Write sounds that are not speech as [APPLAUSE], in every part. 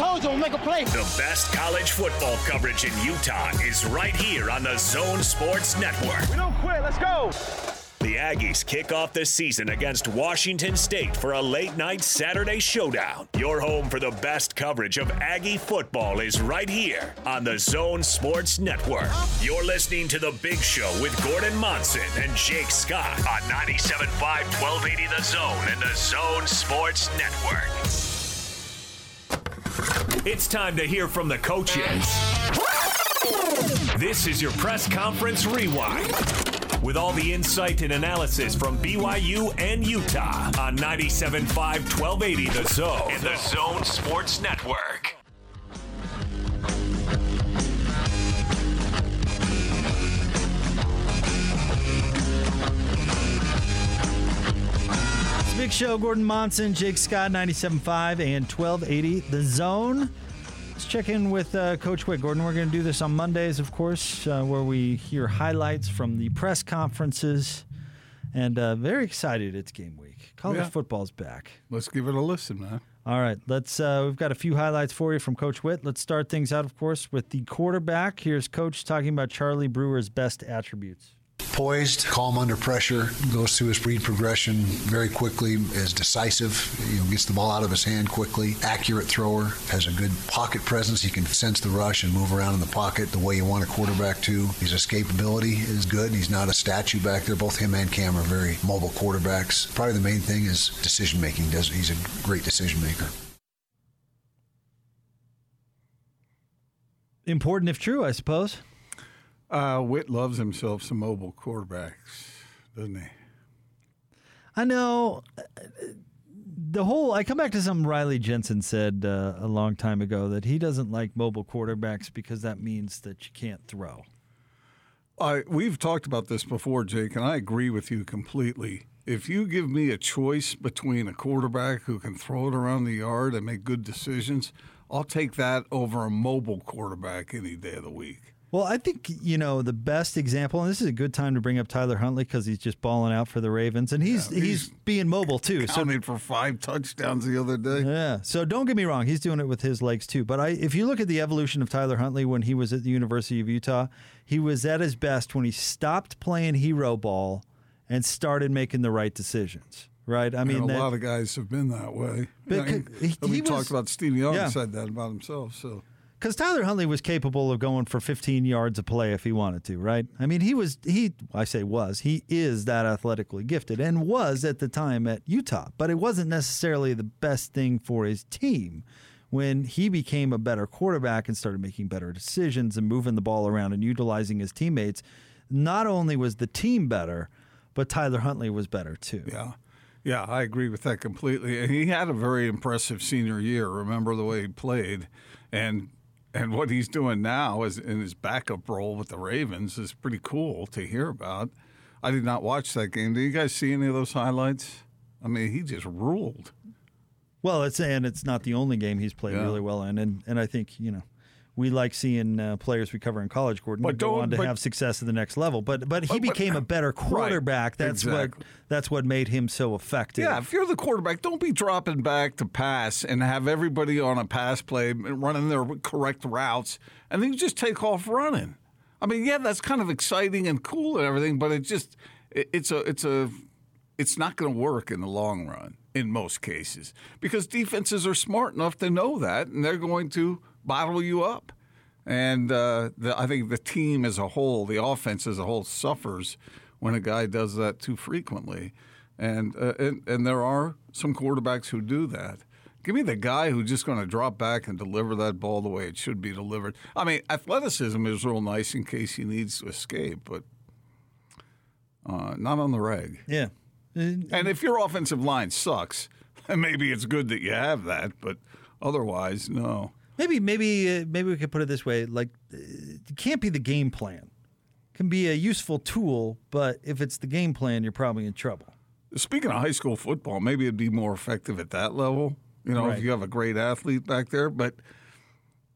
told you, I'm make a play. The best college football coverage in Utah is right here on the Zone Sports Network. We don't quit. Let's go. The Aggies kick off the season against Washington State for a late night Saturday showdown. Your home for the best coverage of Aggie football is right here on the Zone Sports Network. You're listening to The Big Show with Gordon Monson and Jake Scott on 97.5 1280 The Zone and the Zone Sports Network. It's time to hear from the coaches. This is your press conference rewind with all the insight and analysis from BYU and Utah on 97.5 1280 The Zone and the Zone Sports Network. Big show. Gordon Monson, Jake Scott, 97.5 and 1280 The Zone. Let's check in with uh, Coach Whitt. Gordon, we're going to do this on Mondays, of course, uh, where we hear highlights from the press conferences. And uh, very excited it's game week. College Yeah. football's back. Let's give it a listen, man. All right, let's. Uh, we've got a few highlights for you from Coach Whitt. Let's start things out, of course, with the quarterback. Here's Coach talking about Charlie Brewer's best attributes. Poised, calm under pressure, goes through his read progression very quickly, is decisive, you know, gets the ball out of his hand quickly, accurate thrower, has a good pocket presence. He can sense the rush and move around in the pocket the way you want a quarterback to. His escapability is good. He's not a statue back there. Both him and Cam are very mobile quarterbacks. Probably the main thing is decision making. He's a great decision maker. Important if true, I suppose. Uh, Whitt loves himself some mobile quarterbacks, doesn't he? I know uh, the whole. I come back to something Riley Jensen said uh, a long time ago that he doesn't like mobile quarterbacks because that means that you can't throw. I, we've talked about this before, Jake, and I agree with you completely. If you give me a choice between a quarterback who can throw it around the yard and make good decisions, I'll take that over a mobile quarterback any day of the week. Well, I think you know the best example, and this is a good time to bring up Tyler Huntley because he's just balling out for the Ravens, and he's Yeah, he's, he's being mobile too. So Counted for five touchdowns the other day. Yeah. So don't get me wrong, he's doing it with his legs too. But I if you look at the evolution of Tyler Huntley when he was at the University of Utah, he was at his best when he stopped playing hero ball and started making the right decisions. Right? I mean and a that- lot of guys have been that way. But he- he we was- talked about Steve Young Yeah. said that about himself. So Because Tyler Huntley was capable of going for 15 yards a play if he wanted to, right? I mean, he was, he, I say was, he is that athletically gifted and was at the time at Utah, but it wasn't necessarily the best thing for his team. When he became a better quarterback and started making better decisions and moving the ball around and utilizing his teammates, not only was the team better, but Tyler Huntley was better too. Yeah. Yeah, I agree with that completely. And he had a very impressive senior year. Remember the way he played, and and what he's doing now is in his backup role with the Ravens is pretty cool to hear about. I did not watch that game. Did you guys see any of those highlights? I mean, he just ruled. Well, it's and it's not the only game he's played Yeah. really well in, and and I think you know we like seeing uh, players we cover in college, Gordon, But go on to but- have success at the next level. But but he But- became a better Right, quarterback. That's exactly. what that's what made him so effective. Yeah, if you're the quarterback, don't be dropping back to pass and have everybody on a pass play running their correct routes, and then you just take off running. I mean, yeah, that's kind of exciting and cool and everything, but it just it, it's a it's a it's not going to work in the long run in most cases because defenses are smart enough to know that, and they're going to bottle you up. And uh, the, I think the team as a whole, the offense as a whole, suffers when a guy does that too frequently. And uh, and, and there are some quarterbacks who do that. Give me the guy who's just going to drop back and deliver that ball the way it should be delivered. I mean, athleticism is real nice in case he needs to escape, but uh, not on the reg. yeah. And if your offensive line sucks, [LAUGHS] then maybe it's good that you have that, but otherwise, no. Maybe maybe uh, maybe we could put it this way: like uh, it can't be the game plan. It can be a useful tool, but if it's the game plan, you're probably in trouble. Speaking of high school football, maybe it'd be more effective at that level. You know, Right. if you have a great athlete back there, but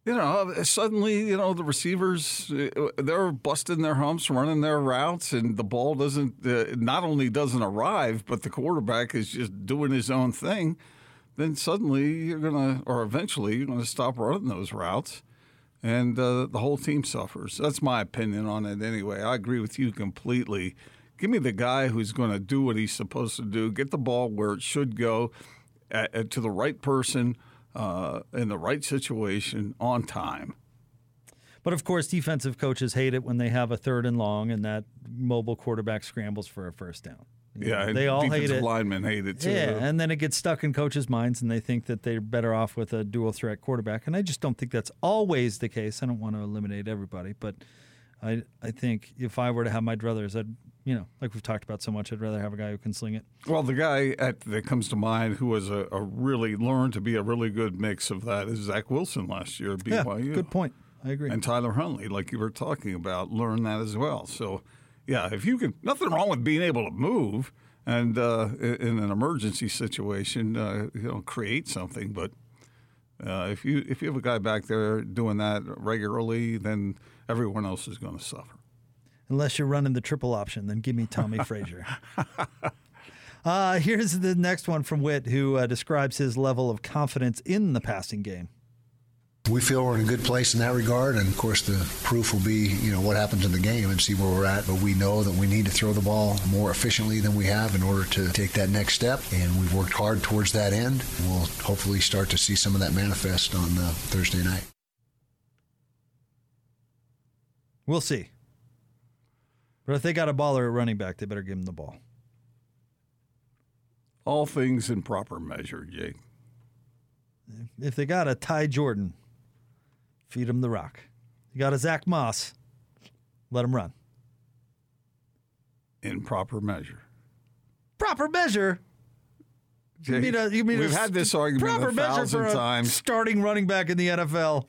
you know, suddenly, you know, the receivers uh, they're busting their humps, running their routes, and the ball doesn't uh, not only doesn't arrive, but the quarterback is just doing his own thing. Then suddenly you're gonna, or eventually you're gonna stop running those routes, and uh, the whole team suffers. That's my opinion on it. Anyway, I agree with you completely. Give me the guy who's going to do what he's supposed to do, get the ball where it should go, at, at- to the right person, uh, in the right situation, on time. But of course, defensive coaches hate it when they have a third and long and that mobile quarterback scrambles for a first down. Yeah, they all hate defensive it. linemen hate it too. Yeah, and then it gets stuck in coaches' minds, and they think that they're better off with a dual threat quarterback. And I just don't think that's always the case. I don't want to eliminate everybody, but I I think if I were to have my druthers, I'd you know like we've talked about so much, I'd rather have a guy who can sling it. Well, the guy at, that comes to mind who was a, a really learned to be a really good mix of that is Zach Wilson last year at BYU. Yeah, BYU. good point. I agree. And Tyler Huntley, like you were talking about, learned that as well. So, yeah, if you can, nothing wrong with being able to move and uh, in an emergency situation, uh, you know, create something. But uh, if you if you have a guy back there doing that regularly, then everyone else is going to suffer. Unless you're running the triple option, then give me Tommie [LAUGHS] Frazier. Uh, here's the next one from Whitt, who uh, describes his level of confidence in the passing game. We feel we're in a good place in that regard, and of course, the proof will be, you know, what happens in the game and see where we're at. But we know that we need to throw the ball more efficiently than we have in order to take that next step, and we've worked hard towards that end. We'll hopefully start to see some of that manifest on uh, Thursday night. We'll see. But if they got a baller at running back, they better give him the ball. All things in proper measure, Jake. If they got a Ty Jordan, feed him the rock. You got a Zach Moss, let him run. In proper measure. Proper measure. You mean a, you mean We've a had this argument proper a measure thousand for a times. starting running back in the NFL.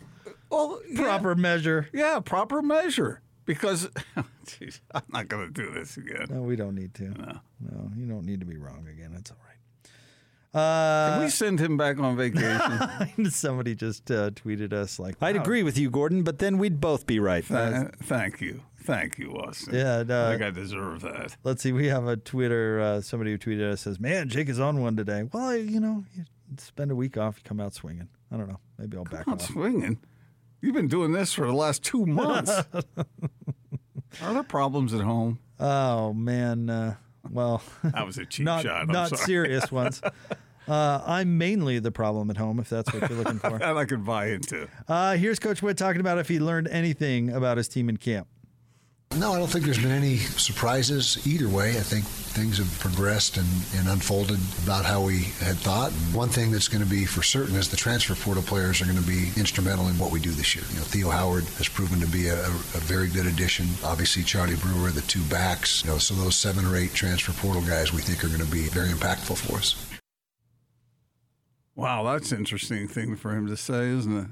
Well, Proper measure. Yeah, proper measure. Because, [LAUGHS] Jeez, I'm not going to do this again. No, we don't need to. No. you don't need to be wrong again. That's all right. Can Uh, we send him back on vacation? [LAUGHS] somebody just uh, tweeted us like, I'd agree with you, Gordon, but then we'd both be right. Th- thank you. Thank you, Austin. Yeah, no. I think I deserve that. Let's see. We have a Twitter. Uh, somebody who tweeted us says, "Man, Jake is on one today." Well, you know, you spend a week off, you come out swinging. I don't know. Maybe I'll back Not off. swinging. You've been doing this for the last two months. [LAUGHS] Are there problems at home? Oh man. Well, That was a [LAUGHS] cheap not shot. I'm not sorry. serious [LAUGHS] ones. Uh, I'm mainly the problem at home, if that's what you're looking for. [LAUGHS] That I could buy into. Uh, here's Coach Whitt talking about if he learned anything about his team in camp. No, I don't think there's been any surprises either way. I think things have progressed and, and unfolded about how we had thought. And one thing that's going to be for certain is the transfer portal players are going to be instrumental in what we do this year. You know, Theo Howard has proven to be a, a very good addition. Obviously, Charlie Brewer, the two backs. You know, so those seven or eight transfer portal guys we think are going to be very impactful for us. Wow, that's an interesting thing for him to say, isn't it?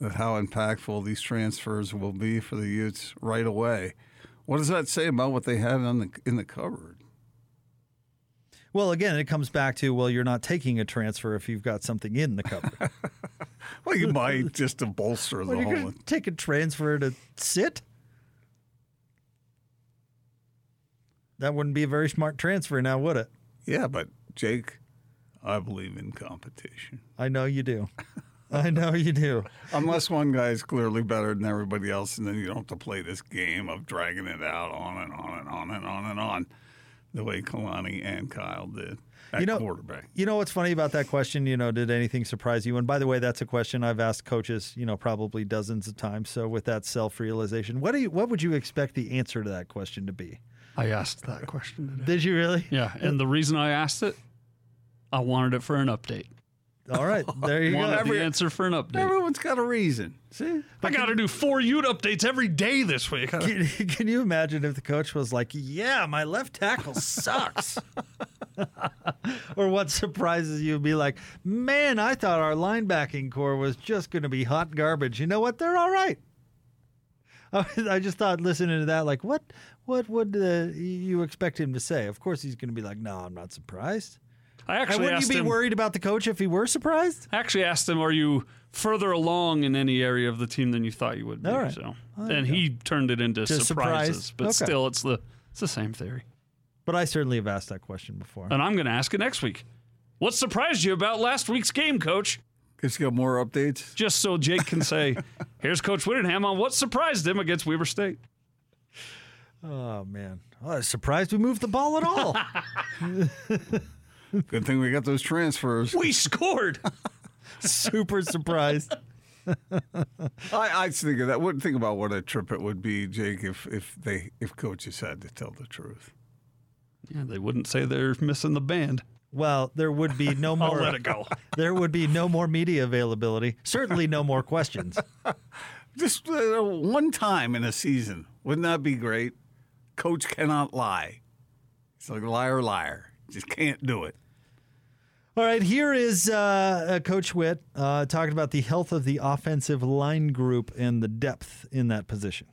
That how impactful these transfers will be for the Utes right away. What does that say about what they had on the in the cupboard? Well, again, it comes back to well, you're not taking a transfer if you've got something in the cupboard. [LAUGHS] Well, you might [LAUGHS] just to bolster the well, whole. take a transfer to sit. That wouldn't be a very smart transfer, now would it? Yeah, but Jake, I believe in competition. I know you do. [LAUGHS] I know you do. Unless one guy is clearly better than everybody else, and then you don't have to play this game of dragging it out on and on and on and on and on, the way Kalani and Kyle did at You know- quarterback. You know what's funny about that question? You know, did anything surprise you? And by the way, that's a question I've asked coaches, you know, probably dozens of times. So with that self-realization, what do you, what would you expect the answer to that question to be? I asked that question today. Did you really? Yeah, and the reason I asked it, I wanted it for an update. All right, [LAUGHS] there you wanted go. the answer for an update. Everyone's got a reason. See? I got to do four Ute updates every day this week. Can, [LAUGHS] can you imagine if the coach was like, "Yeah, my left tackle sucks," [LAUGHS] or what surprises you? Be like, "Man, I thought our linebacking core was just going to be hot garbage." You know what? They're all right. I I just thought listening to that, like, what, what would uh, you expect him to say? Of course, he's going to be like, "No, I'm not surprised." I And wouldn't you be him. worried about the coach if he were surprised? I actually asked him, "Are you further along in any area of the team than you thought you would be?" All right. So, and he turned it into To surprises, surprise. but Okay. still, it's the it's the same theory. But I certainly have asked that question before. And I'm going to ask it next week. What surprised you about last week's game, Coach? Guess you got more updates. Just so Jake can say, [LAUGHS] here's Coach Whittingham on what surprised him against Weber State. Oh man, I was surprised we moved the ball at all. [LAUGHS] Good thing we got those transfers. We scored. [LAUGHS] Super surprised. [LAUGHS] I, I think of that. Wouldn't think about what a trip it would be, Jake, if if they if coaches had to tell the truth. yeah, they wouldn't say they're missing the band. Well, there would be no more. [LAUGHS] I'll more. let it go. There would be no more media availability. Certainly, no more questions. Just uh, one time in a season, wouldn't that be great? Coach cannot lie. It's like liar, liar. Just can't do it. All right, here is uh, uh, Coach Whitt uh, talking about the health of the offensive line group and the depth in that position.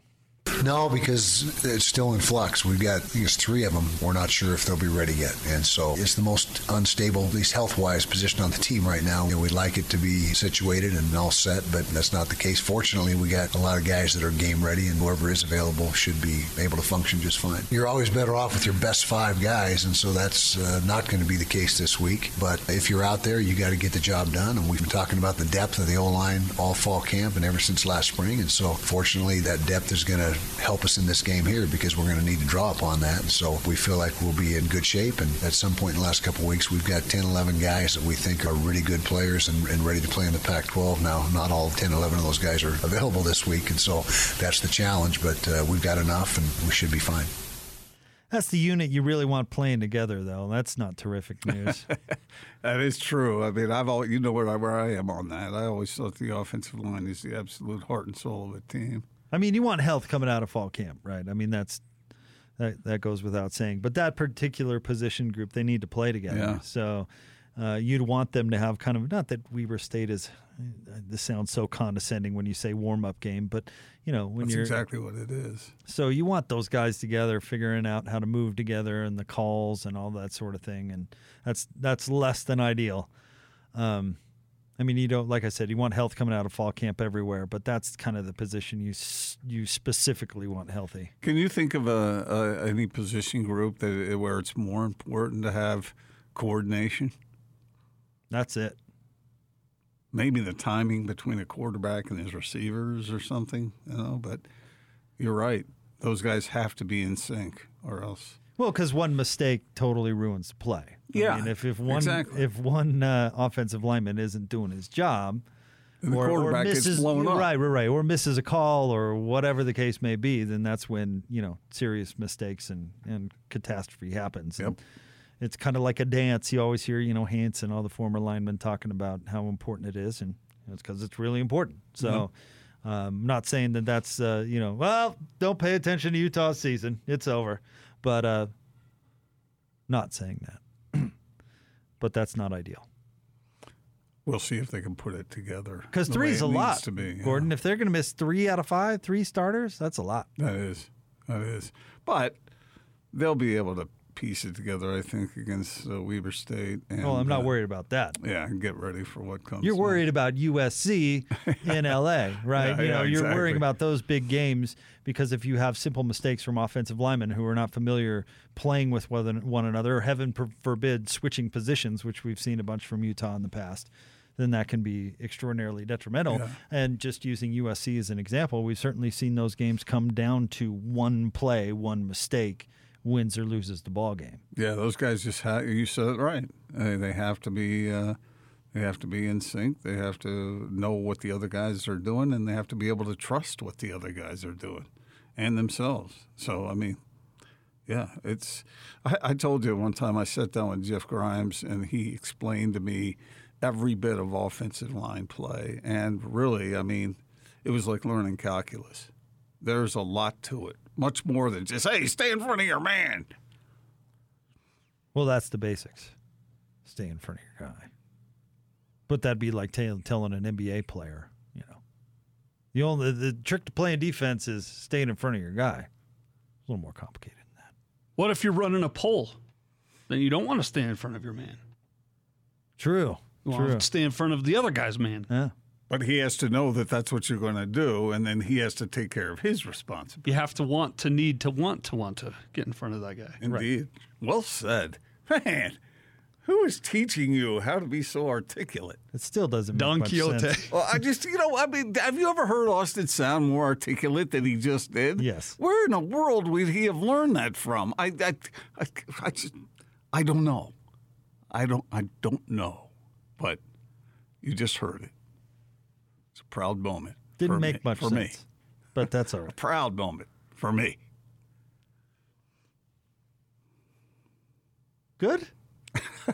No, because it's still in flux. We've got, think three of them. We're not sure if they'll be ready yet. And so it's the most unstable, at least health wise, position on the team right now. Know, we'd like it to be situated and all set, but that's not the case. Fortunately, we got a lot of guys that are game ready, and whoever is available should be able to function just fine. You're always better off with your best five guys, and so that's uh, not going to be the case this week. But if you're out there, you got to get the job done. And we've been talking about the depth of the O line all fall camp and ever since last spring. And so, fortunately, that depth is going to help us in this game here because we're going to need to draw upon that. And so we feel like we'll be in good shape. And at some point in the last couple of weeks, we've got 10, 11 guys that we think are really good players and, and ready to play in the Pac-12. Now, not all 10, 11 of those guys are available this week, and so that's the challenge. But uh, we've got enough, and we should be fine. That's the unit you really want playing together, though. That's not terrific news. [LAUGHS] That is true. I mean, I've always, you know where I, where I am on that. I always thought the offensive line is the absolute heart and soul of a team. I mean, you want health coming out of fall camp, right? I mean, that's that, that goes without saying. But that particular position group, they need to play together. Yeah. So uh, you'd want them to have kind of not that Weber State is. This sounds so condescending when you say warm up game, but you know when That's you're exactly what it is. so you want those guys together, figuring out how to move together and the calls and all that sort of thing, and that's that's less than ideal. Um, I mean, you don't like I said, you want health coming out of fall camp everywhere, but that's kind of the position you you specifically want healthy. Can you think of a, a any position group that eh, where it's more important to have coordination? That's it. Maybe the timing between a quarterback and his receivers or something, you know. But you're right; those guys have to be in sync, or else. Well, because one mistake totally ruins the play. I Yeah, mean, if if one exactly. if one uh, offensive lineman isn't doing his job, And the or, or misses, gets blown up. right, right, right, or misses a call or whatever the case may be, then that's when you know serious mistakes and and catastrophe happens. Yep. And it's kind of like a dance. You always hear you know Hans and all the former linemen talking about how important it is, and it's because it's really important. So. Um, not saying that that's uh, you know well don't pay attention to Utah's season it's over, but uh, not saying that. But that's not ideal. We'll see if they can put it together. Because three is a lot, to be. yeah. Gordon. If they're going to miss three out of five, three starters, that's a lot. That is, that is. But they'll be able to piece it together, I think, against uh, Weber State. And, well, I'm not uh, worried about that. Yeah, get ready for what comes. You're next. worried about USC [LAUGHS] in LA, right? Yeah, you know, yeah, you're exactly. worrying about those big games because if you have simple mistakes from offensive linemen who are not familiar playing with one one another, or heaven forbid switching positions, which we've seen a bunch from Utah in the past, then that can be extraordinarily detrimental. Yeah. And just using USC as an example, we've certainly seen those games come down to one play, one mistake, wins or loses the ball game. Yeah, those guys just have. You said it right. Uh, they have to be. Uh, they have to be in sync. They have to know what the other guys are doing, and they have to be able to trust what the other guys are doing, and themselves. So, I mean, yeah, it's. I, I told you one time I sat down with Jeff Grimes, and he explained to me every bit of offensive line play, and really, I mean, it was like learning calculus. There's a lot to it, much more than just hey, stay in front of your man. Well, that's the basics. Stay in front of your guy. But that'd be like tell, telling an NBA player, you know, the only the trick to playing defense is staying in front of your guy. It's a little more complicated than that. What if you're running a pole? Then you don't want to stand in front of your man. True. You want True. to stay in front of the other guy's man. Yeah. But he has to know that that's what you're going to do, and then he has to take care of his responsibility. You have to want to need to want to want to get in front of that guy. Indeed. Well said. Man, Who is teaching you how to be so articulate? It still doesn't make Don much Quixote. sense. [LAUGHS] Well, I just, you know, I mean, have you ever heard Austin sound more articulate than he just did? Yes. Where in the world would he have learned that from? I, I, I, I just, I don't know. I don't, I don't know. But you just heard it. It's a proud moment. Didn't for make me, much for sense. me. But that's all right. [LAUGHS] Proud moment for me. Good? [LAUGHS]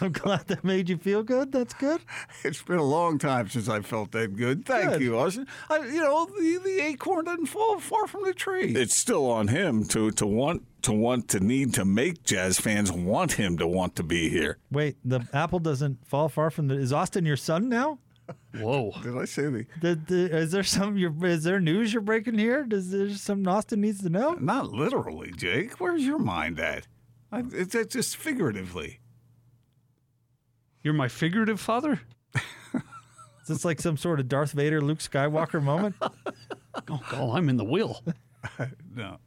I'm glad that made you feel good. That's good. It's been a long time since I felt that good. Thank Good. you, Austin. I, you know, the, the acorn doesn't fall far from the tree. it's still on him to to want to want to need to make Jazz fans want him to want to be here. Wait, the apple doesn't fall far from the. Is Austin your son now? Whoa. [LAUGHS] Did I say the? The, the, is there some? You're, is there news you're breaking here? Does there something Austin needs to know? Not literally, Jake. Where's your mind at? I, it's, it's just figuratively. You're my figurative father? Is this like some sort of Darth Vader, Luke Skywalker moment? Oh, [LAUGHS] oh I'm in the wheel. [LAUGHS] No.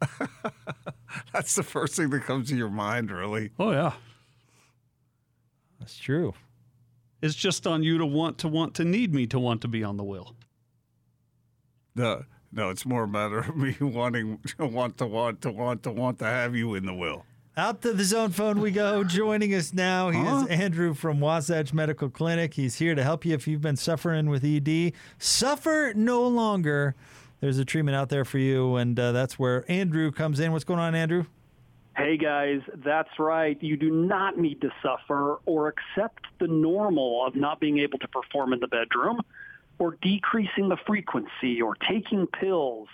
That's the first thing that comes to your mind, really. Oh, yeah. That's true. It's just on you to want to want to need me to want to be on the will. No, no, it's more a matter of [LAUGHS] me wanting to [LAUGHS] want to want to want to want to have you in the will. Out to the zone phone we go. Joining us now, he is Andrew from Wasatch Medical Clinic. He's here to help you if you've been suffering with ED. Suffer no longer. There's a treatment out there for you, and uh, that's where Andrew comes in. What's going on, Andrew? Hey guys, that's right. You do not need to suffer or accept the normal of not being able to perform in the bedroom or decreasing the frequency or taking pills.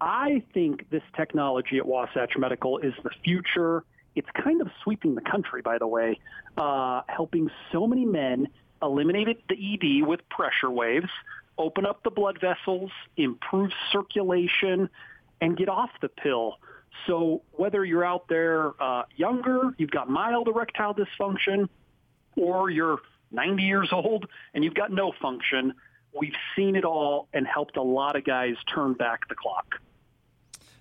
I think this technology at Wasatch Medical is the future. It's kind of sweeping the country, by the way, uh, helping so many men eliminate the ED with pressure waves, open up the blood vessels, improve circulation, and get off the pill. So whether you're out there uh, younger, you've got mild erectile dysfunction, or you're 90 years [LAUGHS] old and you've got no function, we've seen it all and helped a lot of guys turn back the clock.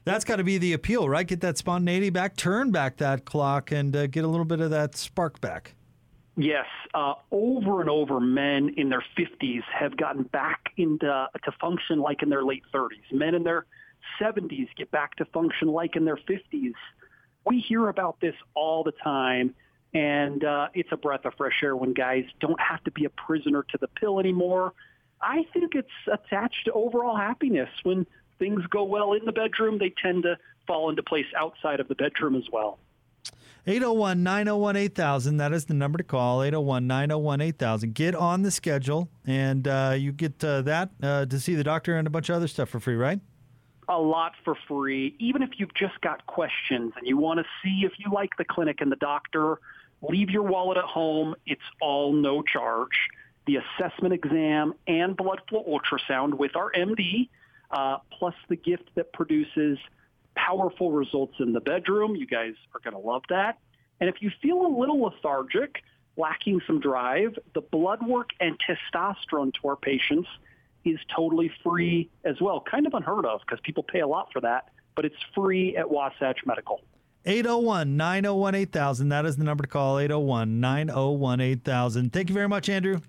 That's got to be the appeal, right? Get that spontaneity back, turn back that clock, and uh, get a little bit of that spark back. Yes, uh, over and over, men in their 50s have gotten back into to function like in their late 30s. Men in their 70s get back to function like in their 50s. We hear about this all the time, and uh, it's a breath of fresh air when guys don't have to be a prisoner to the pill anymore. I think it's attached to overall happiness. When things go well in the bedroom, they tend to fall into place outside of the bedroom as well. 801 901 8000. That is the number to call. 801 901 8000. Get on the schedule, and uh, you get uh, that uh, to see the doctor and a bunch of other stuff for free, right? A lot for free. Even if you've just got questions and you want to see if you like the clinic and the doctor, leave your wallet at home. It's all no charge. The assessment exam and blood flow ultrasound with our MD, uh, plus the gift that produces powerful results in the bedroom. You guys are going to love that. And if you feel a little lethargic, lacking some drive, the blood work and testosterone to our patients is totally free as well. Kind of unheard of because people pay a lot for that, but it's free at Wasatch Medical. 801 901 8000. That is the number to call. 801 901 8000. Thank you very much, Andrew.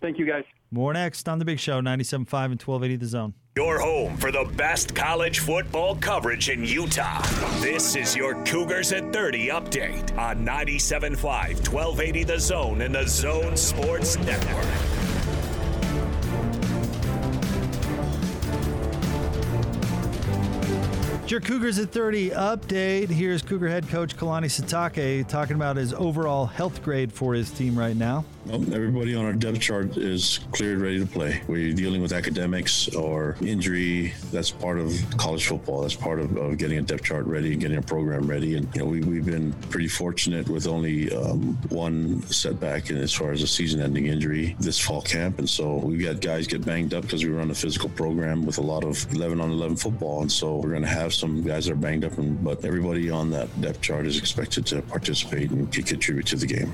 Thank you, guys. More next on The Big Show, 97.5 and 1280 The Zone. Your home for the best college football coverage in Utah. This is your Cougars at 30 update on 97.5, 1280 The Zone and the Zone Sports Network. Your Cougars at 30 update. Here's Cougar head coach Kalani Sitake talking about his overall health grade for his team right now. Everybody on our depth chart is cleared, ready to play. We're dealing with academics or injury. That's part of college football. That's part of, of getting a depth chart ready and getting a program ready. And you know, we, we've been pretty fortunate with only um, one setback in as far as a season-ending injury this fall camp. And so we've got guys get banged up because we run a physical program with a lot of 11 on 11 football. And so we're going to have some guys that are banged up, and, but everybody on that depth chart is expected to participate and contribute to the game.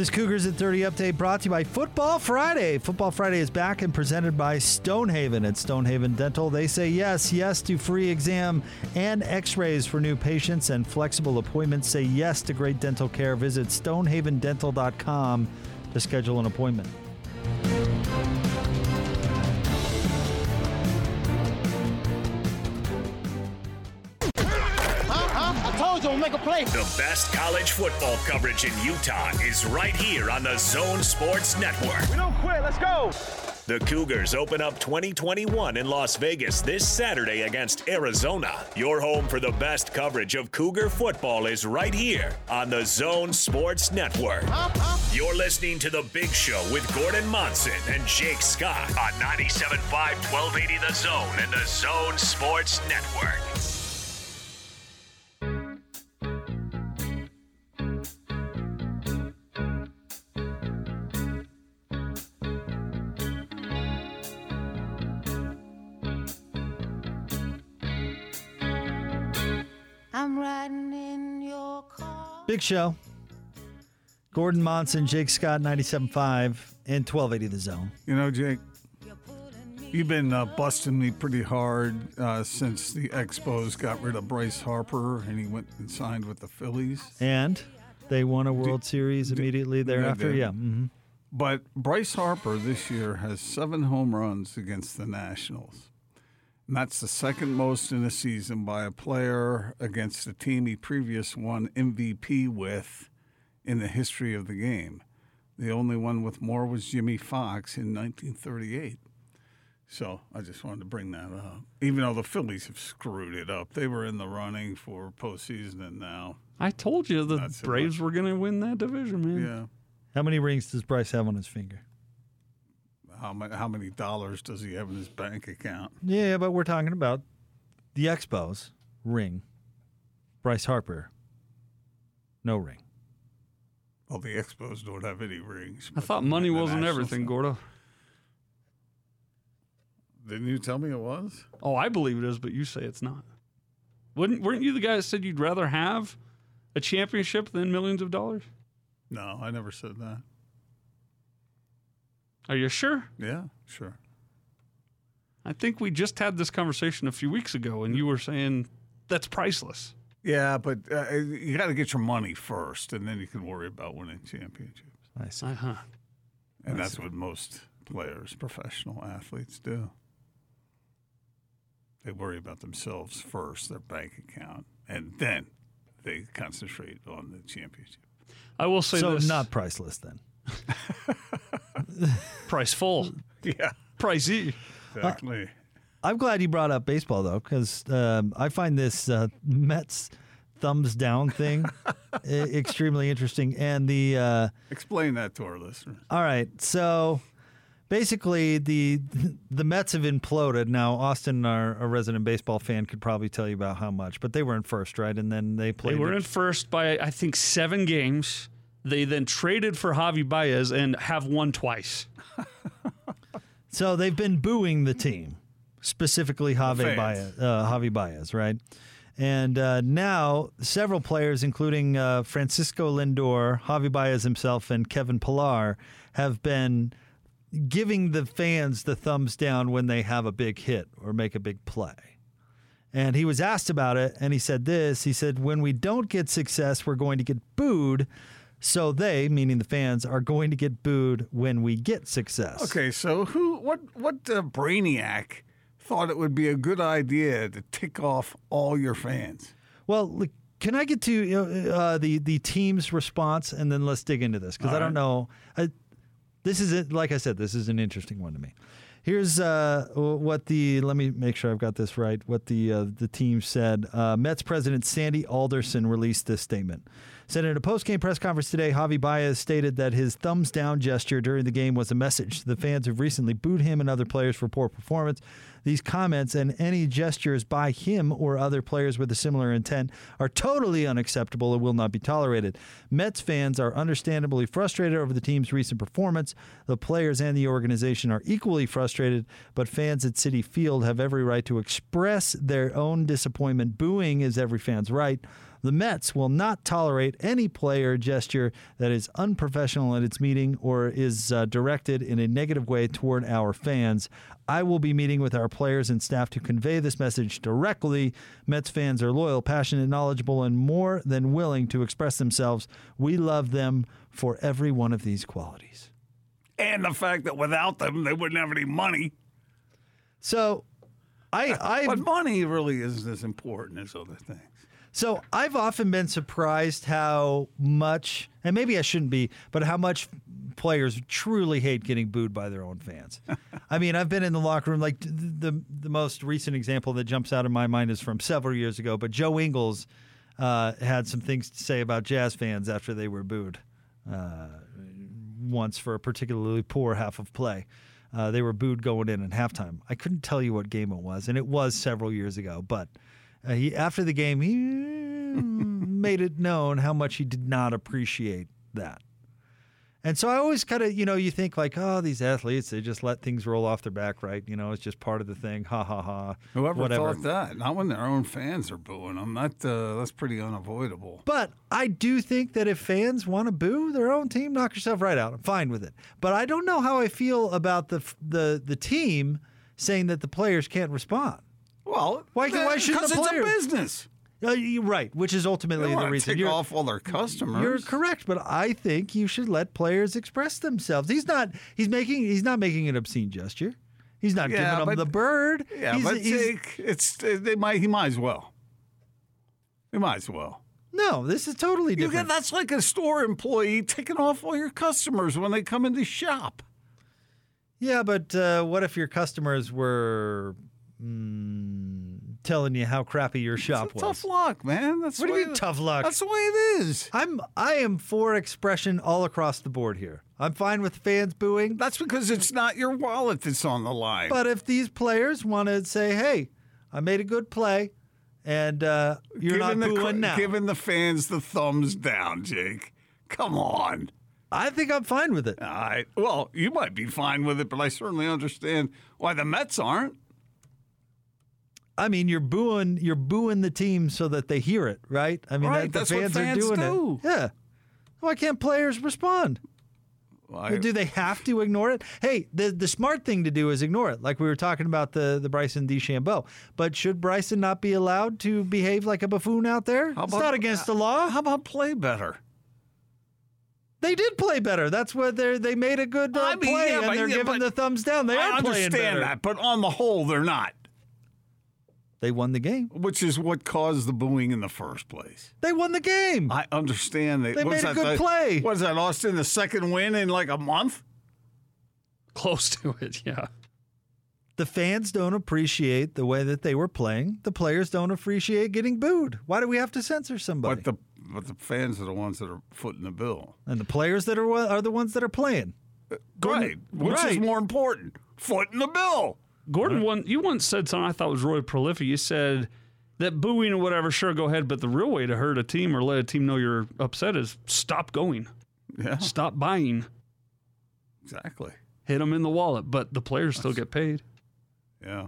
This Cougars at 30 update brought to you by Football Friday. Football Friday is back and presented by Stonehaven at Stonehaven Dental. They say yes, yes to free exam and x rays for new patients and flexible appointments. Say yes to great dental care. Visit stonehavendental.com to schedule an appointment. Make a play. The best college football coverage in Utah is right here on the Zone Sports Network. We don't quit. Let's go. The Cougars open up 2021 in Las Vegas this Saturday against Arizona. Your home for the best coverage of Cougar football is right here on the Zone Sports Network. You're listening to The Big Show with Gordon Monson and Jake Scott on 97.5 1280 The Zone and the Zone Sports Network. I'm riding in your car. Big show. Gordon Monson, Jake Scott, 97.5 and 1280 The Zone. You know, Jake, you've been uh, busting me pretty hard uh, since the Expos got rid of Bryce Harper and he went and signed with the Phillies. And they won a World Series immediately thereafter. did. Yeah. hmm But Bryce Harper this year has seven home runs against the Nationals. And that's the second most in a season by a player against the team he previous won MVP with in the history of the game. The only one with more was Jimmie Foxx in 1938. So I just wanted to bring that up. Even though the Phillies have screwed it up, they were in the running for postseason, and now, I told you the That's it. Braves were going to win that division, man. yeah. How many rings does Bryce have on his finger? How, ma- how many dollars does he have in his bank account? Yeah, but we're talking about the Expos ring. Bryce Harper, no ring. Well, the Expos don't have any rings. I but thought money the wasn't Nationals everything, do. Gordo. Didn't you tell me it was? Oh, I believe it is, but you say it's not. Wouldn't weren't you the guy that said you'd rather have a championship than millions of dollars? No, I never said that. Are you sure? Yeah, sure. I think we just had this conversation a few weeks ago, and you were saying that's priceless. Yeah, but uh, you got to get your money first, and then you can worry about winning championships. I see. Uh-huh. And that's what most players, professional athletes, do. They worry about themselves first, their bank account, and then they concentrate on the championship. I will say So this: not priceless then. [LAUGHS] price full, [LAUGHS] Yeah, pricey. exactly. I'm glad you brought up baseball though, because um, I find this uh, Mets thumbs down thing [LAUGHS] extremely interesting. And the uh, Explain that to our listeners. all right, so basically the the Mets have imploded. Now Austin, our, a resident baseball fan, could probably tell you about how much, but they were in first, right? And then they played. They were in first by I think seven games. They then traded for Javi Baez and have won twice. [LAUGHS] So they've been booing the team, specifically Javi fans. Baez, uh, Javi Baez, right? And uh, now several players, including uh, Francisco Lindor, Javi Baez himself, and Kevin Pillar, have been giving the fans the thumbs down when they have a big hit or make a big play. And he was asked about it, and he said this. He said, "When we don't get success, we're going to get booed." So they, meaning the fans, are going to get booed when we get success. Okay, so who, what, what uh, brainiac thought it would be a good idea to tick off all your fans? Well, look, can I get to uh, the the team's response, and then let's dig into this because I don't know. I, this is it. Like I said, this is an interesting one to me. Here's uh, what the let me make sure I've got this right. What the uh, the team said. Uh, Mets president Sandy Alderson released this statement. Said in a post-game press conference today, Javi Baez stated that his thumbs down gesture during the game was a message to the fans who've recently booed him and other players for poor performance. These comments and any gestures by him or other players with a similar intent are totally unacceptable and will not be tolerated. Mets fans are understandably frustrated over the team's recent performance. The players and the organization are equally frustrated, but fans at Citi Field have every right to express their own disappointment. Booing is every fan's right. The Mets will not tolerate any player gesture that is unprofessional at its meeting or is uh, directed in a negative way toward our fans. I will be meeting with our players and staff to convey this message directly. Mets fans are loyal, passionate, knowledgeable, and more than willing to express themselves. We love them for every one of these qualities. And the fact that without them, they wouldn't have any money. So, I, I But money really isn't as important as other things. So I've often been surprised how much, and maybe I shouldn't be, but how much players truly hate getting booed by their own fans. [LAUGHS] I mean, I've been in the locker room. Like the the, most recent example that jumps out in my mind is from several years ago. But Joe Ingles uh, had some things to say about Jazz fans after they were booed uh, once for a particularly poor half of play. Uh, they were booed going in at halftime. I couldn't tell you what game it was, and it was several years ago. But uh, he after the game, he made it known how much he did not appreciate that. And so I always kind of, you know, you think like, oh, these athletes, they just let things roll off their back, right? You know, it's just part of the thing. Ha ha ha. Whoever whatever. thought that? Not when their own fans are booing them. That uh, that's pretty unavoidable. But I do think that if fans want to boo their own team, knock yourself right out. I'm fine with it. But I don't know how I feel about the the the team saying that the players can't respond. Well, Why- why shouldn't because the it's a business. Uh, you're right, which is ultimately the reason. take You're- off all their customers. You're correct, but I think you should let players express themselves. He's not. He's making. He's not making an obscene gesture. He's not Yeah, giving them the bird. Yeah, He's- but he's- it's they might he might as well. He might as well. no, this is totally You different. get that's like a store employee taking off all your customers when they come into shop. yeah, but uh, what if your customers were mm, telling you how crappy your shop It's a was? tough luck, man. That's What do you mean tough luck? That's the way it is. I'm. I am for expression all across the board here. I'm fine with fans booing. That's because it's not your wallet that's on the line. But if these players want to say, "Hey, I made a good play," and uh, you're not giving the, booing now, giving the fans the thumbs down, Jake. Come on. I think I'm fine with it. All right. Well, you might be fine with it, but I certainly understand why the Mets aren't. I mean, you're booing you're booing the team so that they hear it, right? I mean, Right, that, the fans, fans are doing do. it. Yeah. Why can't players respond? Why- Do they have to ignore it? Hey, the the smart thing to do is ignore it, like we were talking about the the Bryson DeChambeau. But should Bryson not be allowed to behave like a buffoon out there? How it's not against the law. How about play better? They did play better. That's what they they made a good uh, I mean, play, yeah, and they're yeah, giving the thumbs down. They I are playing better. I understand that, but on the whole, they're not, They won the game. which is what caused the booing in the first place. They won the game. I understand that. They made a that, good the- play. What is that, Austin? The second win in like a month? Close to it, yeah. the fans don't appreciate the way that they were playing. The players don't appreciate getting booed. Why do we have to censor somebody? But the but the fans are the ones that are footing the bill. and the players that are wa- are the ones that are playing. Uh, right. Which is more important? Footing the bill. Gordon, one you once said something I thought was really prolific. You said that booing or whatever, sure, go ahead, but the real way to hurt a team or let a team know you're upset is stop going, Yeah. stop buying, Exactly. hit them in the wallet, but the players still get paid. Yeah.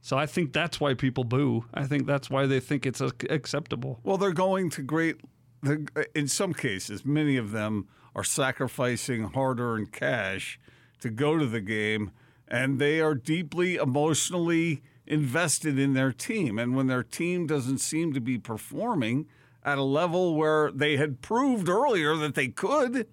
So I think that's why people boo. I think that's why they think it's acceptable. Well, they're going to great. Uh, in some cases, many of them are sacrificing hard-earned cash to go to the game, and they are deeply emotionally invested in their team. And when their team doesn't seem to be performing at a level where they had proved earlier that they could,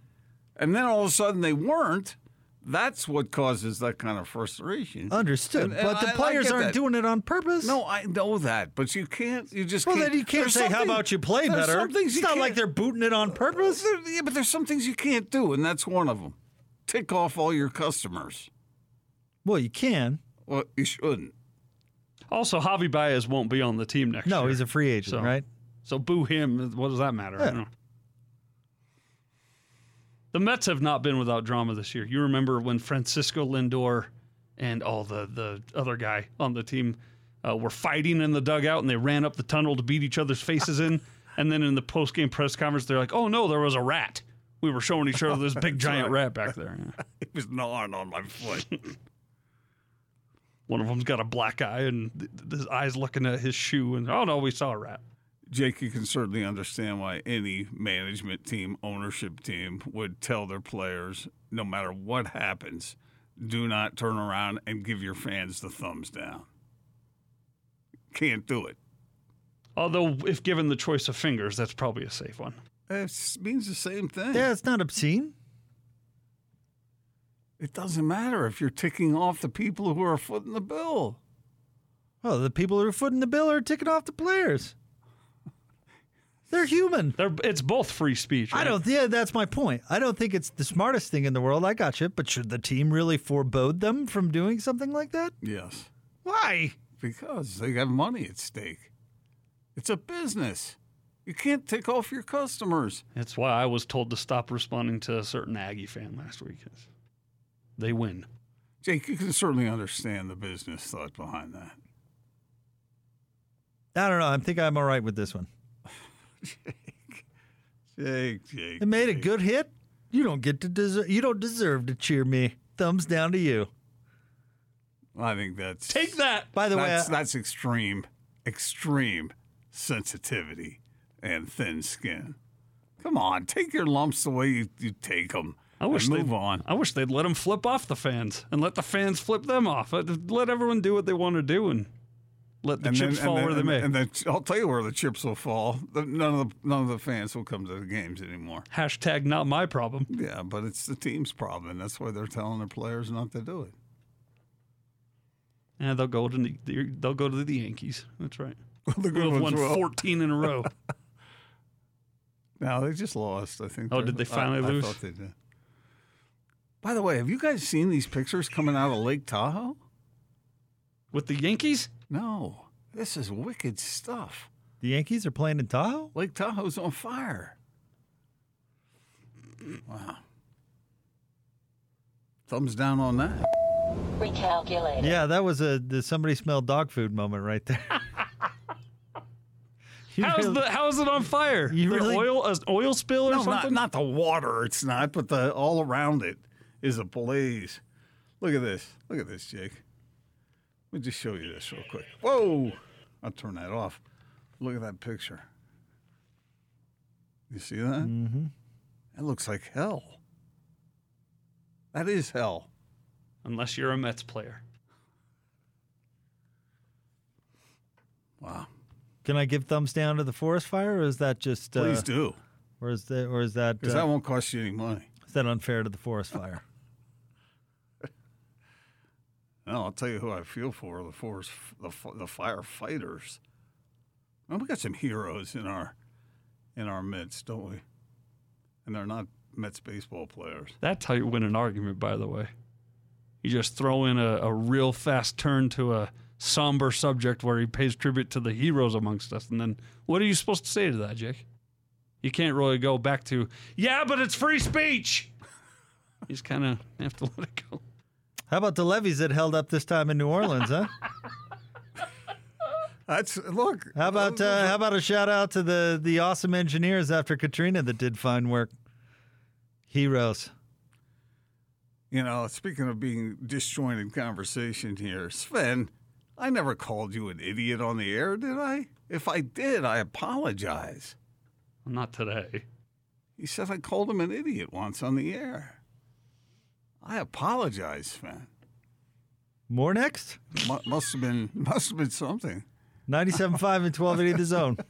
and then all of a sudden they weren't, that's what causes that kind of frustration. Understood. And- and but the I- I players get aren't that. doing it on purpose. No, I know that, but you can't. You just Well, can't. then you can't there's say, "How about you play better?" some things It's not like they're booting it on purpose. There- yeah, but there's some things you can't do, and that's one of them. Tick off all your customers. Well, you can. Well, you shouldn't. Also, Javi Baez won't be on the team next No, year. he's a free agent, So- right? So boo him. What does that matter? I Yeah. don't know. The Mets have not been without drama this year. You remember when Francisco Lindor and all the the other guy on the team uh, were fighting in the dugout and they ran up the tunnel to beat each other's faces in, [LAUGHS] and then in the post game press conference they're like, "Oh no, there was a rat." We were showing each other this big [LAUGHS] giant rat back there. Yeah. [LAUGHS] He was gnawing on my foot. One of them's got a black eye and th- th- his eyes looking at his shoe, and oh no, we saw a rat. Jake, you can certainly understand why any management team, ownership team would tell their players, no matter what happens, do not turn around and give your fans the thumbs down. Can't do it. Although, if given the choice of fingers, that's probably a safe one. It means the same thing. Yeah, it's not obscene. It doesn't matter if you're ticking off the people who are footing the bill. Well, the people who are footing the bill are ticking off the players. They're human. They're, it's both free speech. I don't. Yeah, that's my point. I don't think it's the smartest thing in the world. I got you. But should the team really forebode them from doing something like that? Yes. Why? Because they have money at stake. It's a business. You can't tick off your customers. That's why I was told to stop responding to a certain Aggie fan last week. They win. Jake, you can certainly understand the business thought behind that. I don't know. I think I'm all right with this one. [LAUGHS] Jake, Jake. Jake. It made a good hit. You don't get to deserve. You don't deserve to cheer me. Thumbs down to you. I think that's take that. By the way, that's, I- that's extreme, extreme sensitivity and thin skin. Come on, take your lumps the way you, you take them. I wish they'd- move on. I wish they'd let them flip off the fans and let the fans flip them off. Uh, let let everyone do what they want to do and let the And chips then- fall and where they may. And then I'll tell you where the chips will fall. None of the none of the fans will come to the games anymore. Hashtag not my problem. Yeah, but it's the team's problem. That's why they're telling their players not to do it. Yeah, they'll go to the, they'll go to the Yankees. That's right. [LAUGHS] The good ones won. 14 in a row. [LAUGHS] No, they just lost. I think. Oh, did they finally I, lose? I thought they did. By the way, have you guys seen these pictures coming out of Lake Tahoe? With the Yankees? No, this is wicked stuff. The Yankees are playing in Tahoe. Lake Tahoe's on fire. Wow. Thumbs down on that. Recalculating. Yeah, that was a the somebody smelled dog food moment right there. [LAUGHS] How's really- the how's it on fire? You The really- oil an oil spill or No, not, not the water. It's not, but the all around it is a blaze. Look at this. Look at this, Jake. Let me just show you this real quick. Whoa! I'll turn that off. Look at that picture. You see that? Mm-hmm. That looks like hell. That is hell. Unless you're a Mets player. Wow. Can I give thumbs down to the forest fire, or is that just? Uh, Please do, Or is that? Or is that? because uh, that won't cost you any money. is that unfair to the forest fire? No, I'll tell you who I feel for the forest, the the firefighters. Well, we got some heroes in our in our midst, don't we? And they're not Mets baseball players. That's how you win an argument, by the way. You just throw in a, a real fast turn to a somber subject where he pays tribute to the heroes amongst us. And then what are you supposed to say to that, Jake? You can't really go back to, yeah, but it's free speech. [LAUGHS] You just kind of have to [LAUGHS] let it go. How about the levees that held up this time in New Orleans, huh? [LAUGHS] That's look. How about uh, how about a shout out to the the awesome engineers after Katrina that did fine work? Heroes. you know? Speaking of being disjointed conversation here, Sven, I never called you an idiot on the air, did I? If I did, I apologize. Not today. He said I called him an idiot once on the air. I apologize, Sven. More next. Mu- must have been [LAUGHS] must have been something. 97.5 and 1280 the zone. [LAUGHS]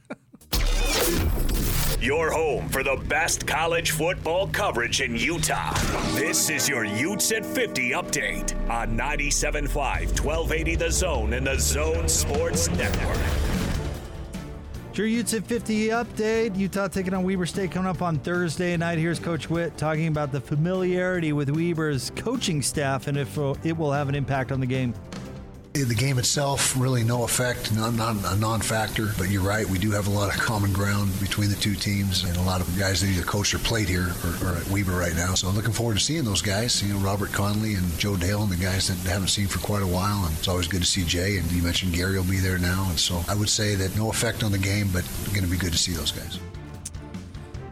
Your home for the best college football coverage in Utah. This is your Utes at 50 update on 97.5, 1280 The Zone and the Zone Sports Network. Your Utes at 50 update. Utah taking on Weber State coming up on Thursday night. Here's Coach Whitt talking about the familiarity with Weber's coaching staff and if it will have an impact on the game. The game itself, really no effect, not, a non-factor. But you're right, we do have a lot of common ground between the two teams, and a lot of guys that either coach or played here or, or at Weber right now. So I'm looking forward to seeing those guys. You know, Robert Conley and Joe Dale, and the guys that I haven't seen for quite a while. And it's always good to see Jay. And you mentioned Gary will be there now, and so I would say that no effect on the game, but going to be good to see those guys.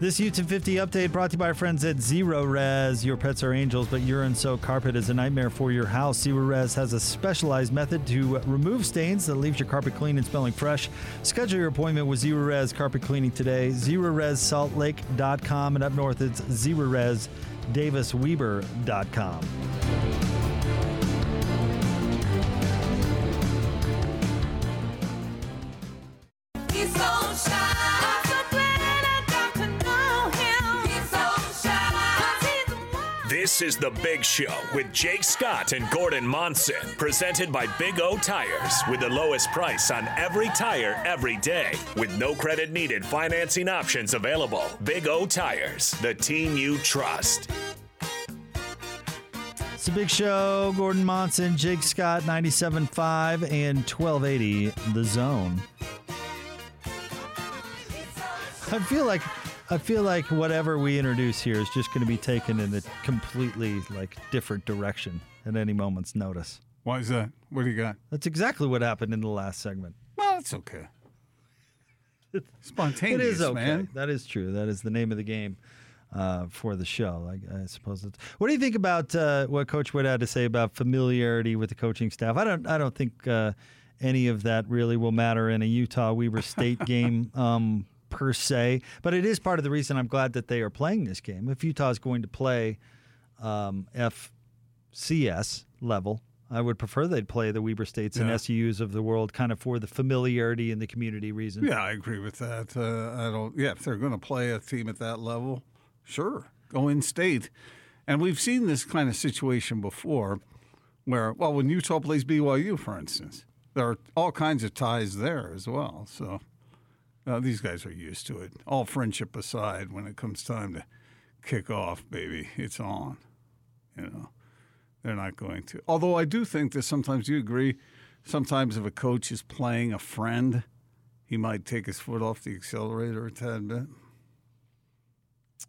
This Utes at 50 update brought to you by our friends at Zerorez. Your pets are angels, but urine soaked carpet is a nightmare for your house. Zerorez has a specialized method to remove stains that leaves your carpet clean and smelling fresh. Schedule your appointment with Zerorez Carpet Cleaning today. ZerorezSaltLake.com. And up north, it's ZerorezDavisWeber.com. This is The Big Show with Jake Scott and Gordon Monson, presented by Big O Tires, with the lowest price on every tire every day, with no credit needed financing options available. Big O Tires, the team you trust. It's a big show. Gordon Monson, Jake Scott, 97.5 and 1280 The Zone. I feel like I feel like whatever we introduce here is just going to be taken in a completely like different direction at any moment's notice. Why is that? What do you got? That's exactly what happened in the last segment. Well, it's okay. [LAUGHS] Spontaneous, it is okay. man. That is true. That is the name of the game uh, for the show. I, I suppose. It's, what do you think about uh, what Coach Whitt had to say about familiarity with the coaching staff? I don't. I don't think uh, any of that really will matter in a Utah Weber State [LAUGHS] game. Um, per se, but it is part of the reason I'm glad that they are playing this game. If Utah is going to play um, FCS level, I would prefer they'd play the Weber States and Yeah. SUs of the world, kind of for the familiarity and the community reason. Yeah, I agree with that. Uh, I don't. Yeah, if they're going to play a team at that level, sure, go in state. And we've seen this kind of situation before, where well, when Utah plays BYU, for instance, there are all kinds of ties there as well. So uh, these guys are used to it. All friendship aside, when it comes time to kick off, baby, it's on. You know, they're not going to. Although I do think that sometimes you agree. Sometimes if a coach is playing a friend, he might take his foot off the accelerator a tad bit.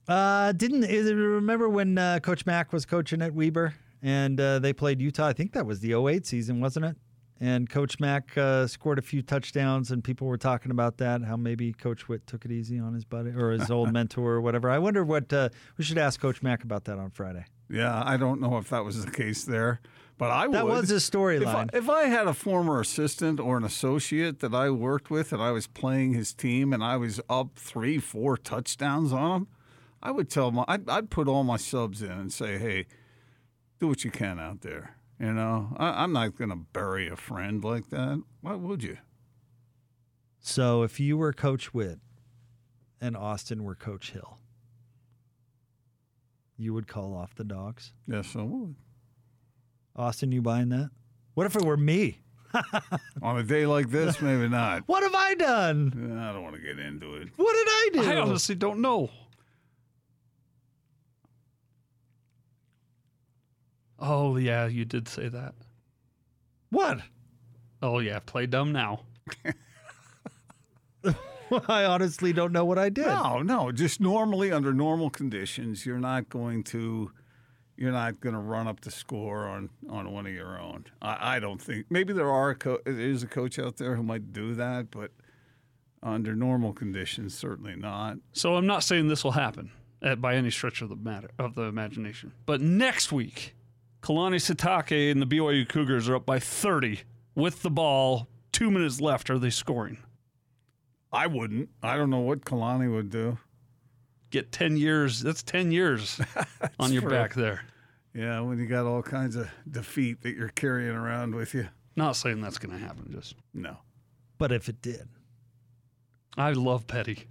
Uh, didn't remember when uh, Coach Mack was coaching at Weber and uh, they played Utah? I think that was the 08 season, wasn't it? And Coach Mack uh, scored a few touchdowns, and people were talking about that. How maybe Coach Whitt took it easy on his buddy or his old [LAUGHS] mentor or whatever. I wonder what uh, we should ask Coach Mack about that on Friday. Yeah, I don't know if that was the case there, but I That would. was his If storyline. if I had a former assistant or an associate that I worked with and I was playing his team and I was up three, four touchdowns on him, I would tell my, I'd, I'd put all my subs in and say, hey, do what you can out there. You know, I, I'm not going to bury a friend like that. Why would you? So if you were Coach Whitt and Austin were Coach Hill, you would call off the dogs. Yes, I would. Austin, you buying that? What if it were me? [LAUGHS] On a day like this, maybe not. What have I done? I don't want to get into it. What did I do? I honestly don't know. Oh yeah, you did say that. What? Oh yeah, play dumb now. [LAUGHS] I honestly don't know what I did. No, no. Just normally under normal conditions, you're not going to you're not going to run up the score on on one of your own. I, I don't think. Maybe there are a co- there's a coach out there who might do that, but under normal conditions, certainly not. So I'm not saying this will happen at, by any stretch of the matter of the imagination. But next week, Kalani Sitake and the BYU Cougars are up by 30 with the ball. Two minutes left. Are they scoring? I wouldn't. I don't know what Kalani would do. Get 10 years. That's 10 years [LAUGHS] on your true. back there. Yeah, when you got all kinds of defeat that you're carrying around with you. Not saying that's going to happen. Just No. But if it did, I love petty.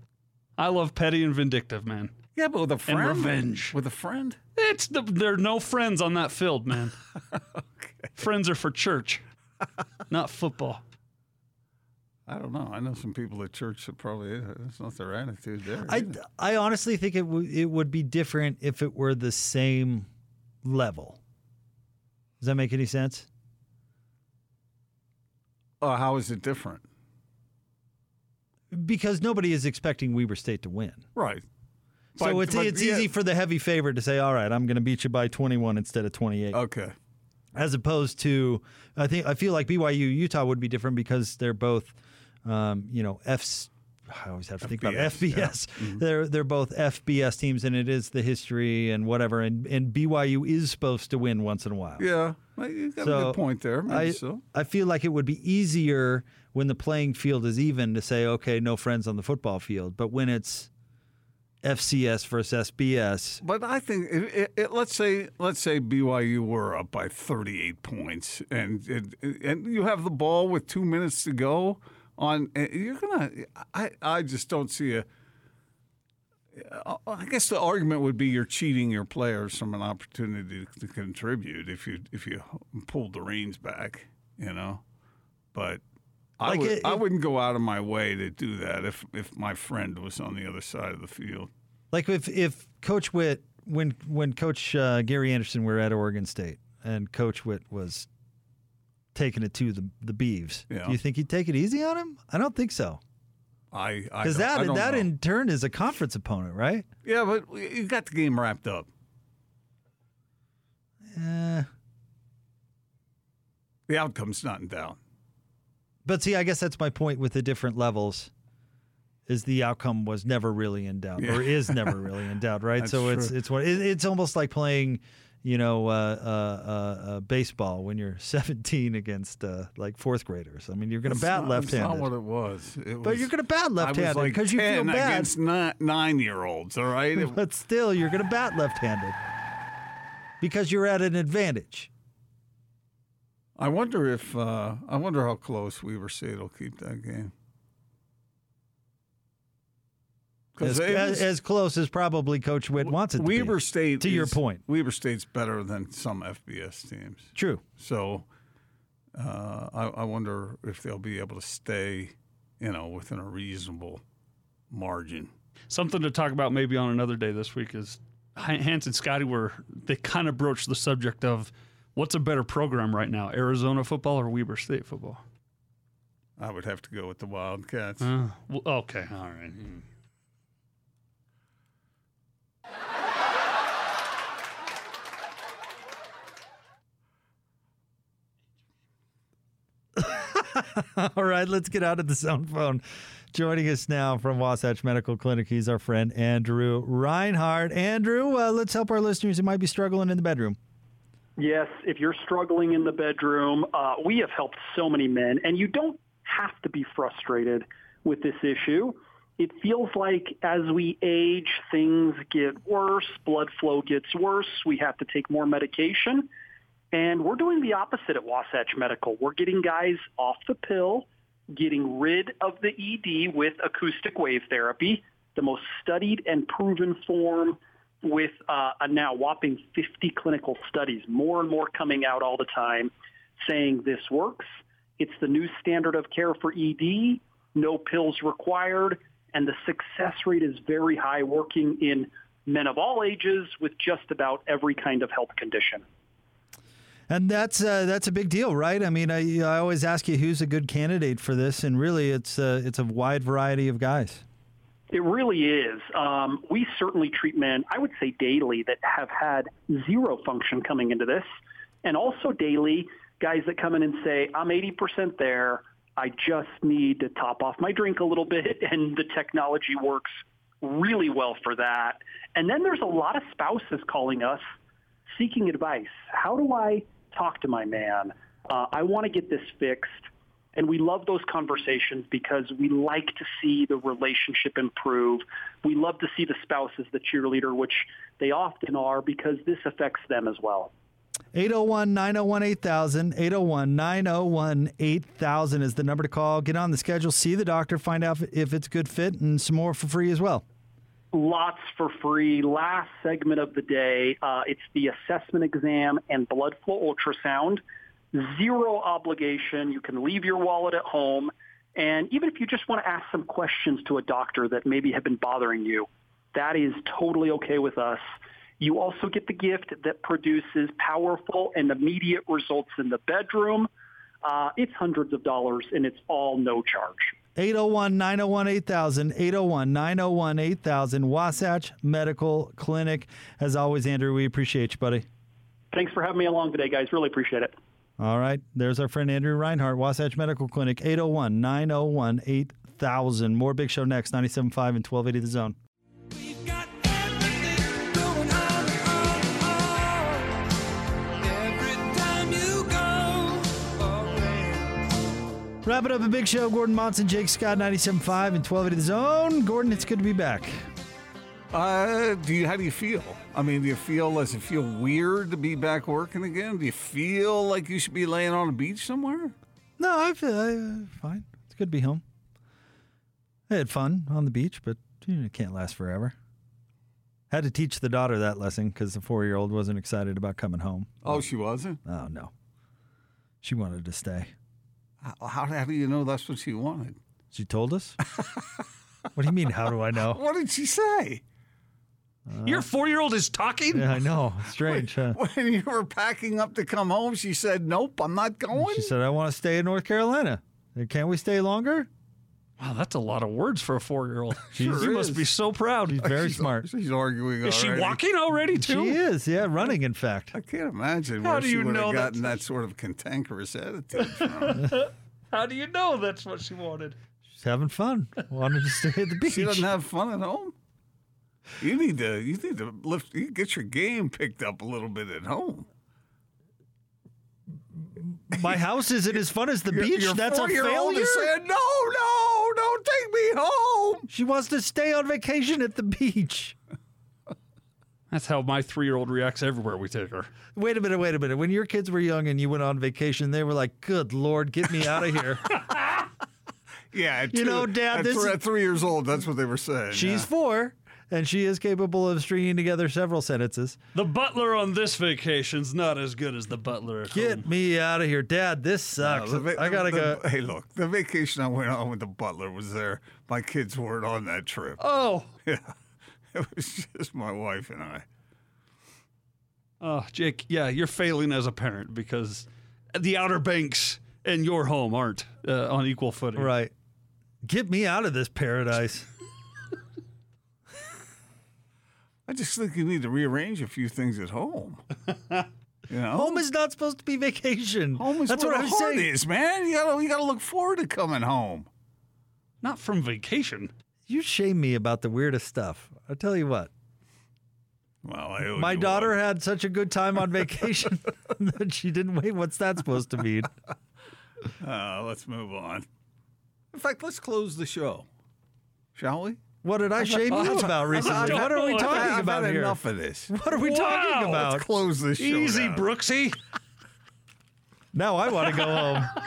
I love petty and vindictive, man. Yeah, but with a friend. revenge. With a friend. It's the, there are no friends on that field, man. [LAUGHS] Friends are for church, not football. I don't know. I know some people at church that probably that's not their attitude there. I, either. I honestly think it w- it would be different if it were the same level. Does that make any sense? Oh, how is it different? Because nobody is expecting Weber State to win. Right. So But- it's but, it's yeah. easy for the heavy favorite to say, "All right, I'm going to beat you by 21 instead of 28." Okay. As opposed to, I think I feel like BYU Utah would be different because they're both, um, you know, F's. I always have to think about FBS, yeah. FBS. [LAUGHS] They're they're both FBS teams, and it is the history and whatever. And and BYU is supposed to win once in a while. Yeah, you got a good point there. I, so. I feel like it would be easier when the playing field is even to say, okay, no friends on the football field. But when it's FCS versus FBS, But I think it, it, it, let's say let's say BYU were up by 38 points, and and, you have the ball with two minutes to go. On eh, you're gonna, I I just don't see a. I guess the argument would be you're cheating your players from an opportunity to contribute if you if you pulled the reins back, you know. But I Like would, it, I wouldn't go out of my way to do that if if my friend was on the other side of the field. like if if Coach Whitt, when when Coach uh, Gary Anderson were at Oregon State, and Coach Whitt was taking it to the the Beavs, Yeah. do you think he'd take it easy on him? I don't think so. I Because that that know. in turn is a conference opponent, right? Yeah, but you got the game wrapped up. Eh. The outcome's not in doubt. But see, I guess that's my point with the different levels. Is the outcome was never really in doubt, or is never really in doubt, right? [LAUGHS] That's so it's true. it's what it, it's almost like playing, you know, uh, uh, uh, uh, baseball when you're [LAUGHS] 17 against uh, like fourth graders. I mean, you're going to bat left-handed. not what it was. It But was- you're gonna bat left-handed like 'cause you feel bad. against ni- nine-year-olds. All right, [LAUGHS] but still, you're going to bat left-handed because you're at an advantage. I wonder if uh, I wonder how close Weber State will keep that game. As, as, as close as probably Coach Whitt wants it to be. State. To your point. Weber State's better than some FBS teams. True. So uh, I, I wonder if they'll be able to stay, you know, within a reasonable margin. Something to talk about maybe on another day this week is Hans and Scotty were they kind of broached the subject of what's a better program right now, Arizona football or Weber State football. I would have to go with the Wildcats. Uh, well, okay, all right. Hmm. [LAUGHS] All right, let's get out of the zone phone. Joining us now from Wasatch Medical Clinic, he's our friend Andrew Reinhardt. Andrew, uh, let's help our listeners who might be struggling in the bedroom. Yes, if you're struggling in the bedroom, uh, we have helped so many men, and you don't have to be frustrated with this issue. It feels like as we age, things get worse, blood flow gets worse, we have to take more medication. And we're doing the opposite at Wasatch Medical. We're getting guys off the pill, getting rid of the ED with acoustic wave therapy, the most studied and proven form with uh, a now whopping 50 clinical studies, more and more coming out all the time saying this works. It's the new standard of care for ED, no pills required, and the success rate is very high working in men of all ages with just about every kind of health condition. And that's uh, that's a big deal, right? I mean, I, I always ask you who's a good candidate for this, and really, it's uh, it's a wide variety of guys. It really is. Um, we certainly treat men, I would say daily, that have had zero function coming into this, and also daily guys that come in and say, I'm 80% there. I just need to top off my drink a little bit, [LAUGHS] and the technology works really well for that. And then there's a lot of spouses calling us seeking advice. How do I talk to my man? Uh, I want to get this fixed. And we love those conversations because we like to see the relationship improve. We love to see the spouse as the cheerleader, which they often are because this affects them as well. 801 901 8000. 801 901 8000 is the number to call. Get on the schedule, see the doctor, find out if it's a good fit, and some more for free as well. Lots for free. Last segment of the day, uh, it's the assessment exam and blood flow ultrasound. Zero obligation. You can leave your wallet at home. And even if you just want to ask some questions to a doctor that maybe have been bothering you, that is totally okay with us. You also get the gift that produces powerful and immediate results in the bedroom. Uh, it's hundreds of dollars and it's all no charge. 801 901 8000. 801 901 8000. Wasatch Medical Clinic. As always, Andrew, we appreciate you, buddy. Thanks for having me along today, guys. Really appreciate it. All right. There's our friend Andrew Reinhardt, Wasatch Medical Clinic, 801 901 8000. More Big Show next, 97.5 and 1280 The Zone. Wrap it up a big show. Gordon Monson, Jake Scott, 97.5 and 1280 The Zone. Gordon, it's good to be back. Uh, do you? How do you feel? I mean, do you feel? Does it feel weird to be back working again? Do you feel like you should be laying on a beach somewhere? No, I feel uh, fine. It's good to be home. I had fun on the beach, but you know, it can't last forever. Had to teach the daughter that lesson because the four year old wasn't excited about coming home. Oh, she wasn't. Oh, no. She wanted to stay. How, how, how do you know that's what she wanted? She told us? [LAUGHS] what do you mean, how do I know? What did she say? Your uh-huh. four year old is talking? Yeah, I know. [LAUGHS] Strange, huh? When you were packing up to come home, she said, "Nope, I'm not going." She said, I want to stay in North Carolina. Uh, can't we stay longer? Wow, that's a lot of words for a four year old. [LAUGHS] Sure must be so proud. She's very She's- smart. She's arguing. Is she walking already, too? She is, yeah, running, in fact. I can't imagine How where do she you would know have that- gotten that sort of cantankerous attitude from. [LAUGHS] How do you know that's what she wanted? She's having fun. Wanted to stay at the beach. she doesn't have fun at home. You need to. You need to lift. You get your game picked up a little bit at home. My house isn't as fun as the Your- beach. your That's a four-year-old failure. is saying, "No, no, don't take me home." She wants to stay on vacation at the beach. That's how my three year old reacts everywhere we take her. Wait a minute, wait a minute. When your kids were young and you went on vacation, they were like, "Good Lord, get me out of here." [LAUGHS] [LAUGHS] Yeah, at You know, Dad, At, this three, is- at three years old, that's what they were saying. She's yeah. four, and she is capable of stringing together several sentences. The butler on this vacation's not as good as the butler at Get home. me out of here, Dad. This No, sucks. the va- I gotta the- go. Hey, look, the vacation I went on with the butler was there. My kids weren't on that trip. Oh, [LAUGHS] Yeah, it was just my wife and I. oh, Jake, yeah, you're failing as a parent because the Outer Banks and your home aren't uh, on equal footing. Right. Get me out of this paradise. [LAUGHS] I just think you need to rearrange a few things at home. [LAUGHS] You know, Home is not supposed to be vacation. home is That's where what I'm saying. is, man. You gotta you gotta look forward to coming home. Not from vacation. You shame me about the weirdest stuff. I'll tell you what. Well, I owe My you daughter one. had such a good time on [LAUGHS] vacation [LAUGHS] that she didn't wait. What's that supposed to mean? Uh, let's move on. In fact, let's close the show, shall we? What did I shame you oh, about recently? What are we talking I've about had here? enough of this. What are we Wow, talking let's about? Let's close this show. Easy, down. Brooksy. Now I want to go home. [LAUGHS] [LAUGHS]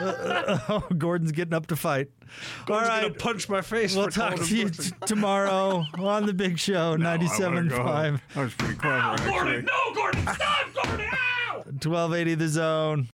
oh, Gordon's getting up to fight. All Gordon's right. gonna punch my face. We'll for calling talk him to you Brooksy. t- tomorrow on the big show, No, I wanna 97.5, go home. That was pretty clever. actually. Gordon, no, Gordon, stop, Gordon! Ow! 1280 the zone.